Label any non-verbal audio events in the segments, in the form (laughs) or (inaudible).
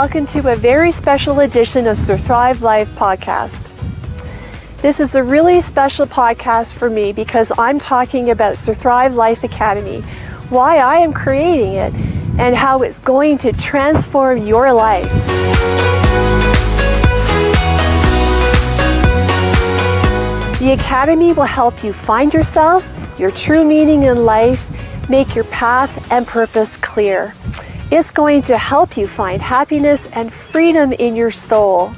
welcome to a very special edition of SurThrive Life podcast. This is a really special podcast for me because I'm talking about SurThrive Life Academy, why I am creating it, and how it's going to transform your life. The Academy will help you find yourself, your true meaning in life, make your path and purpose clear. It's going to help you find happiness and freedom in your soul.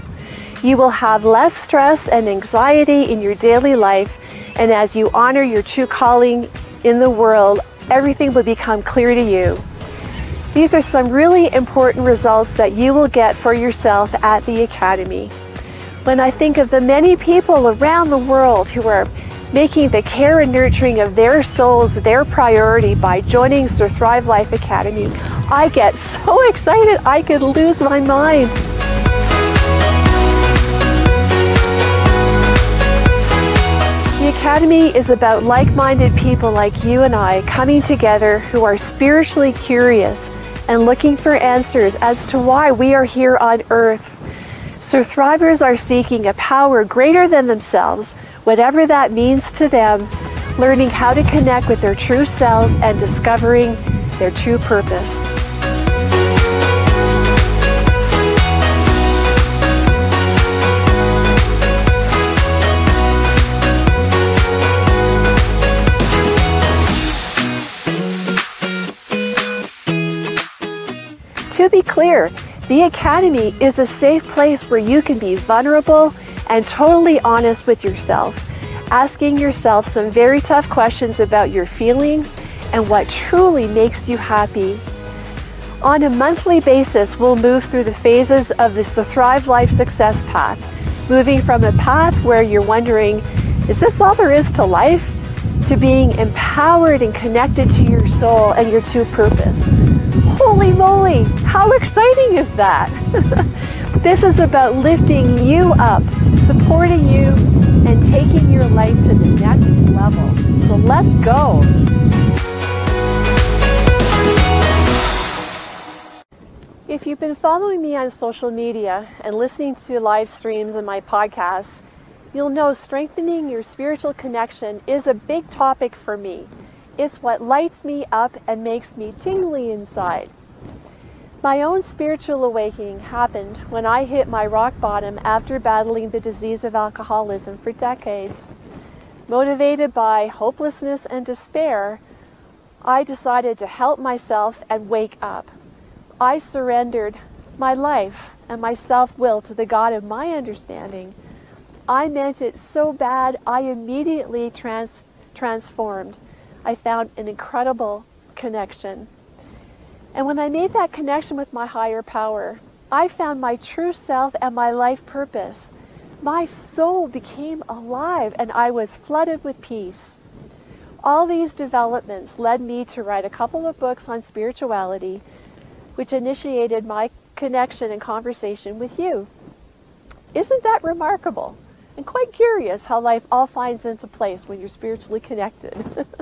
You will have less stress and anxiety in your daily life, and as you honor your true calling in the world, everything will become clear to you. These are some really important results that you will get for yourself at the Academy. When I think of the many people around the world who are making the care and nurturing of their souls their priority by joining SurThrive Life Academy, I get so (laughs) excited I could lose my mind. The Academy is about like minded people like you and I coming together who are spiritually curious and looking for answers as to why we are here on earth. SurThrivers are seeking a power greater than themselves, whatever that means to them, learning how to connect with their true selves and discovering their true purpose. Be clear, the Academy is a safe place where you can be vulnerable and totally honest with yourself, asking yourself some very tough questions about your feelings and what truly makes you happy. On a monthly basis, we'll move through the phases of the Thrive Life Success Path, moving from a path where you're wondering, is this all there is to life? To being empowered and connected to your soul and your true purpose. Holy moly, how exciting is that? (laughs) this is about lifting you up, supporting you, and taking your life to the next level. So let's go. If you've been following me on social media and listening to live streams and my podcasts, you'll know strengthening your spiritual connection is a big topic for me. It's what lights me up and makes me tingly inside. My own spiritual awakening happened when I hit my rock bottom after battling the disease of alcoholism for decades. Motivated by hopelessness and despair, I decided to help myself and wake up. I surrendered my life and my self will to the God of my understanding. I meant it so bad, I immediately trans- transformed. I found an incredible connection. And when I made that connection with my higher power, I found my true self and my life purpose. My soul became alive and I was flooded with peace. All these developments led me to write a couple of books on spirituality, which initiated my connection and conversation with you. Isn't that remarkable? And quite curious how life all finds into place when you're spiritually connected. (laughs)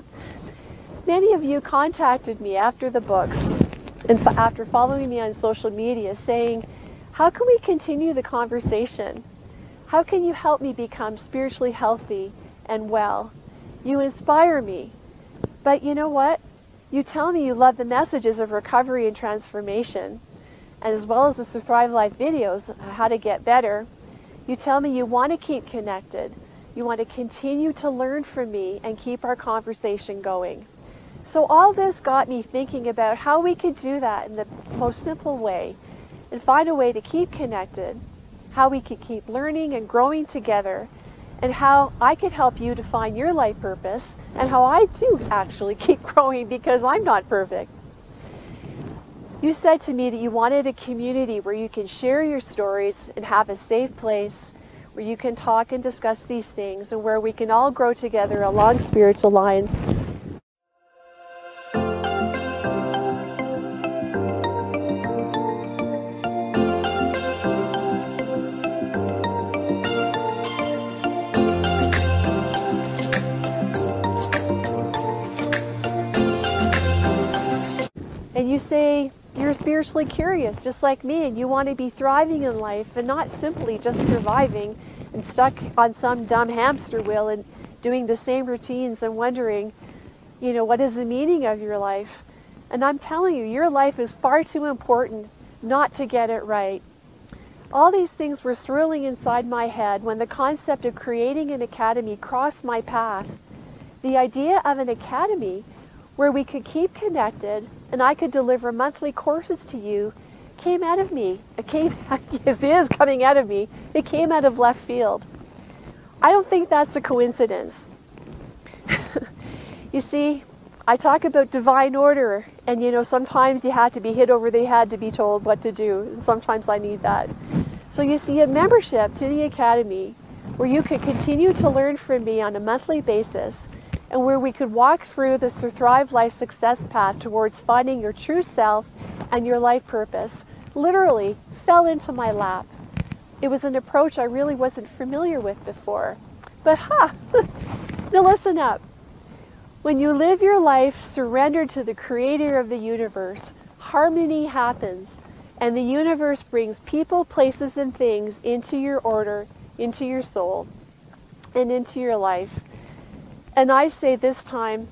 Many of you contacted me after the books and f- after following me on social media saying, How can we continue the conversation? How can you help me become spiritually healthy and well? You inspire me. But you know what? You tell me you love the messages of recovery and transformation, as well as the Thrive Life videos, how to get better. You tell me you want to keep connected. You want to continue to learn from me and keep our conversation going. So all this got me thinking about how we could do that in the most simple way and find a way to keep connected, how we could keep learning and growing together, and how I could help you to find your life purpose and how I do actually (laughs) keep growing because I'm not perfect. You said to me that you wanted a community where you can share your stories and have a safe place where you can talk and discuss these things and where we can all grow together along spiritual lines. Say, you're spiritually curious, just like me, and you want to be thriving in life and not simply just surviving and stuck on some dumb hamster wheel and doing the same routines and wondering, you know, what is the meaning of your life? And I'm telling you, your life is far too important not to get it right. All these things were swirling inside my head when the concept of creating an academy crossed my path. The idea of an academy where we could keep connected and I could deliver monthly courses to you came out of me. It came, (laughs) it is coming out of me. It came out of left field. I don't think that's a coincidence. (laughs) you see, I talk about divine order, and you know, sometimes you have to be hit over the head to be told what to do, and sometimes I need that. So you see, a membership to the Academy where you could continue to learn from me on a monthly basis and where we could walk through the Thrive Life success path towards finding your true self and your life purpose literally fell into my lap. It was an approach I really wasn't familiar with before. But ha! Huh, (laughs) now listen up. When you live your life surrendered to the creator of the universe, harmony happens and the universe brings people, places, and things into your order, into your soul, and into your life. And I say this time,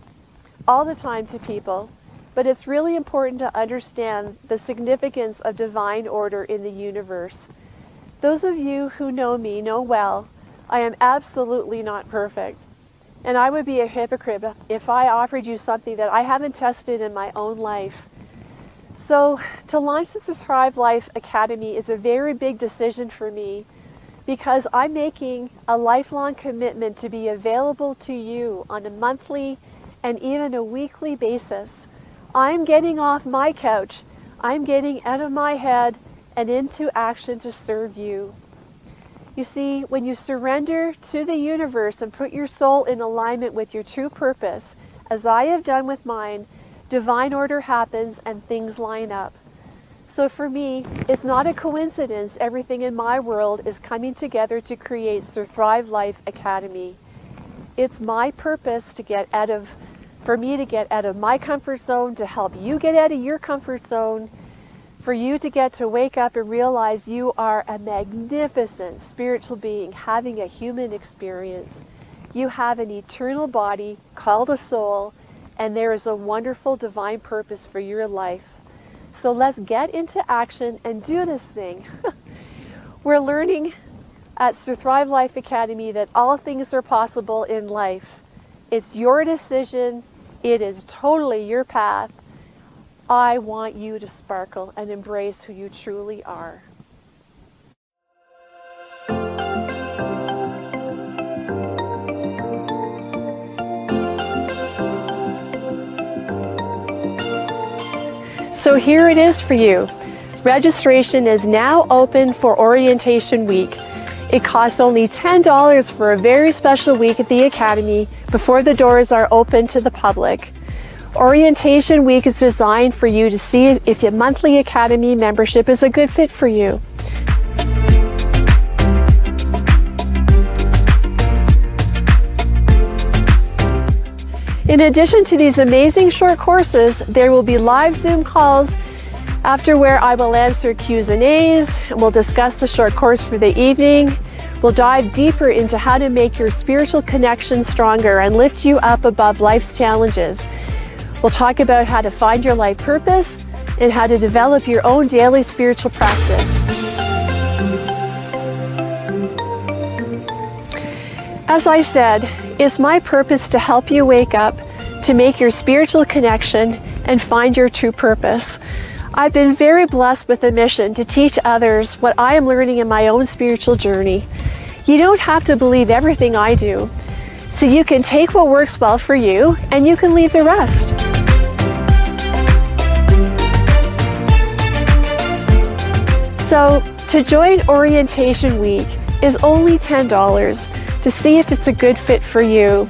all the time to people, but it's really important to understand the significance of divine order in the universe. Those of you who know me know well, I am absolutely not perfect. And I would be a hypocrite if I offered you something that I haven't tested in my own life. So, to launch the Thrive Life Academy is a very big decision for me because I'm making a lifelong commitment to be available to you on a monthly and even a weekly basis. I'm getting off my couch. I'm getting out of my head and into action to serve you. You see, when you surrender to the universe and put your soul in alignment with your true purpose, as I have done with mine, divine order happens and things line up. So for me, it's not a coincidence everything in my world is coming together to create SurThrive Life Academy. It's my purpose to get out of, for me to get out of my comfort zone, to help you get out of your comfort zone, for you to get to wake up and realize you are a magnificent spiritual being having a human experience. You have an eternal body called a soul and there is a wonderful divine purpose for your life. So let's get into action and do this thing. (laughs) We're learning at SurThrive Life Academy that all things are possible in life. It's your decision. It is totally your path. I want you to sparkle and embrace who you truly are. So here it is for you. Registration is now open for Orientation Week. It costs only $10 for a very special week at the Academy before the doors are open to the public. Orientation Week is designed for you to see if your monthly Academy membership is a good fit for you. In addition to these amazing short courses, there will be live Zoom calls after where I will answer Q's and A's and we'll discuss the short course for the evening. We'll dive deeper into how to make your spiritual connection stronger and lift you up above life's challenges. We'll talk about how to find your life purpose and how to develop your own daily spiritual practice. As I said, it's my purpose to help you wake up, to make your spiritual connection, and find your true purpose. I've been very blessed with the mission to teach others what I am learning in my own spiritual journey. You don't have to believe everything I do, so you can take what works well for you and you can leave the rest. So, to join Orientation Week is only $10 to see if it's a good fit for you.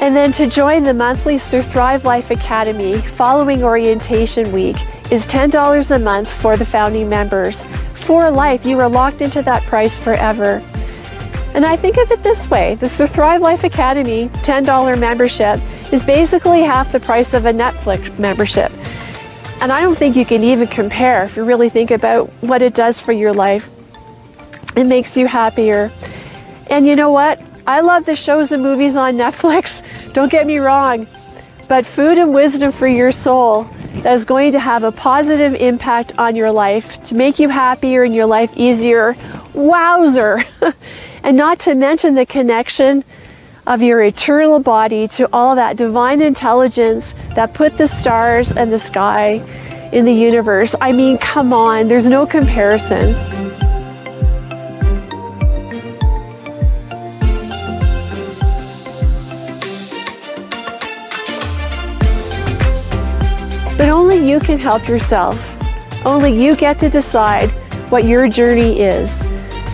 And then to join the monthly SurThrive Life Academy following Orientation Week is $10 a month for the founding members. For life, you are locked into that price forever. And I think of it this way the SurThrive Life Academy $10 membership is basically half the price of a Netflix membership. And I don't think you can even compare if you really think about what it does for your life. It makes you happier. And you know what? I love the shows and movies on Netflix. (laughs) Don't get me wrong. But food and wisdom for your soul that is going to have a positive impact on your life to make you happier and your life easier. Wowzer! (laughs) and not to mention the connection of your eternal body to all that divine intelligence that put the stars and the sky in the universe. I mean, come on, there's no comparison. But only you can help yourself. Only you get to decide what your journey is.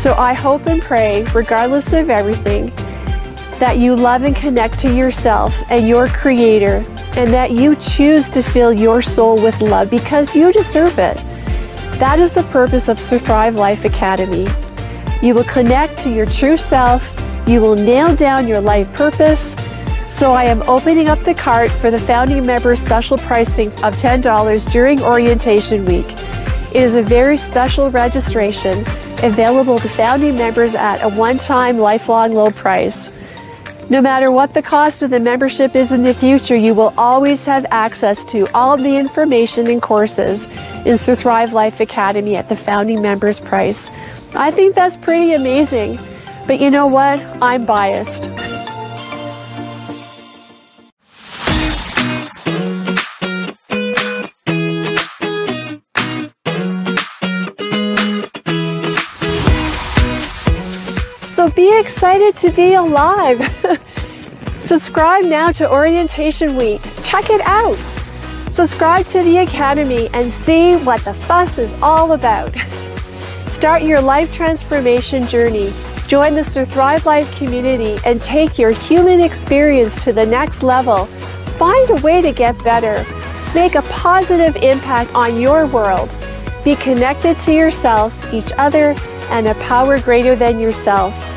So I hope and pray, regardless of everything, that you love and connect to yourself and your Creator, and that you choose to fill your soul with love because you deserve it. That is the purpose of Thrive Life Academy. You will connect to your true self, you will nail down your life purpose. So I am opening up the cart for the founding member special pricing of $10 during orientation week. It is a very special registration available to founding members at a one-time lifelong low price. No matter what the cost of the membership is in the future, you will always have access to all of the information and courses in the Thrive Life Academy at the founding members price. I think that's pretty amazing. But you know what? I'm biased. So be excited to be alive. (laughs) Subscribe now to Orientation Week. Check it out. Subscribe to the Academy and see what the fuss is all about. (laughs) Start your life transformation journey. Join the SurThrive Life community and take your human experience to the next level. Find a way to get better. Make a positive impact on your world. Be connected to yourself, each other, and a power greater than yourself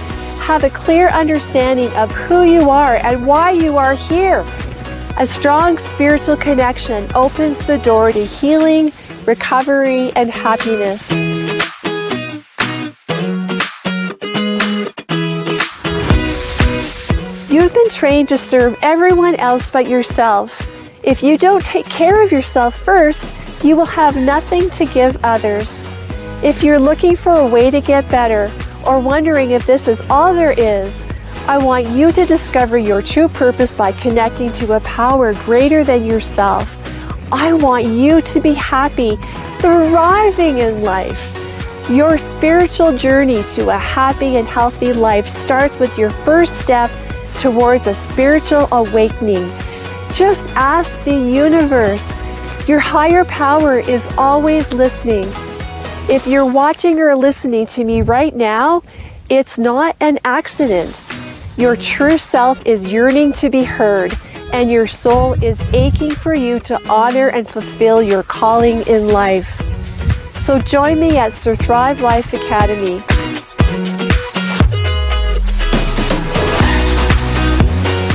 have a clear understanding of who you are and why you are here. A strong spiritual connection opens the door to healing, recovery, and happiness. You've been trained to serve everyone else but yourself. If you don't take care of yourself first, you will have nothing to give others. If you're looking for a way to get better, or wondering if this is all there is, I want you to discover your true purpose by connecting to a power greater than yourself. I want you to be happy, thriving in life. Your spiritual journey to a happy and healthy life starts with your first step towards a spiritual awakening. Just ask the universe. Your higher power is always listening. If you're watching or listening to me right now, it's not an accident. Your true self is yearning to be heard, and your soul is aching for you to honor and fulfill your calling in life. So join me at SurThrive Life Academy.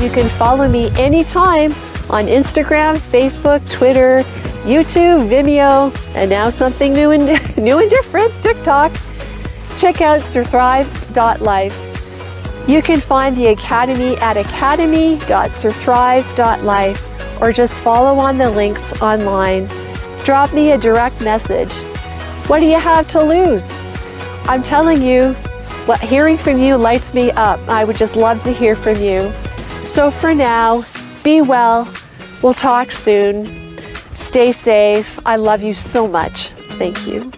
You can follow me anytime on Instagram, Facebook, Twitter, YouTube, Vimeo, and now something new and (laughs) (laughs) new and different, TikTok. Check out surthrive.life. You can find the Academy at academy.surthrive.life or just follow on the links online. Drop me a direct message. What do you have to lose? I'm telling you, what hearing from you lights me up. I would just love to hear from you. So for now, be well. We'll talk soon. Stay safe. I love you so much. Thank you.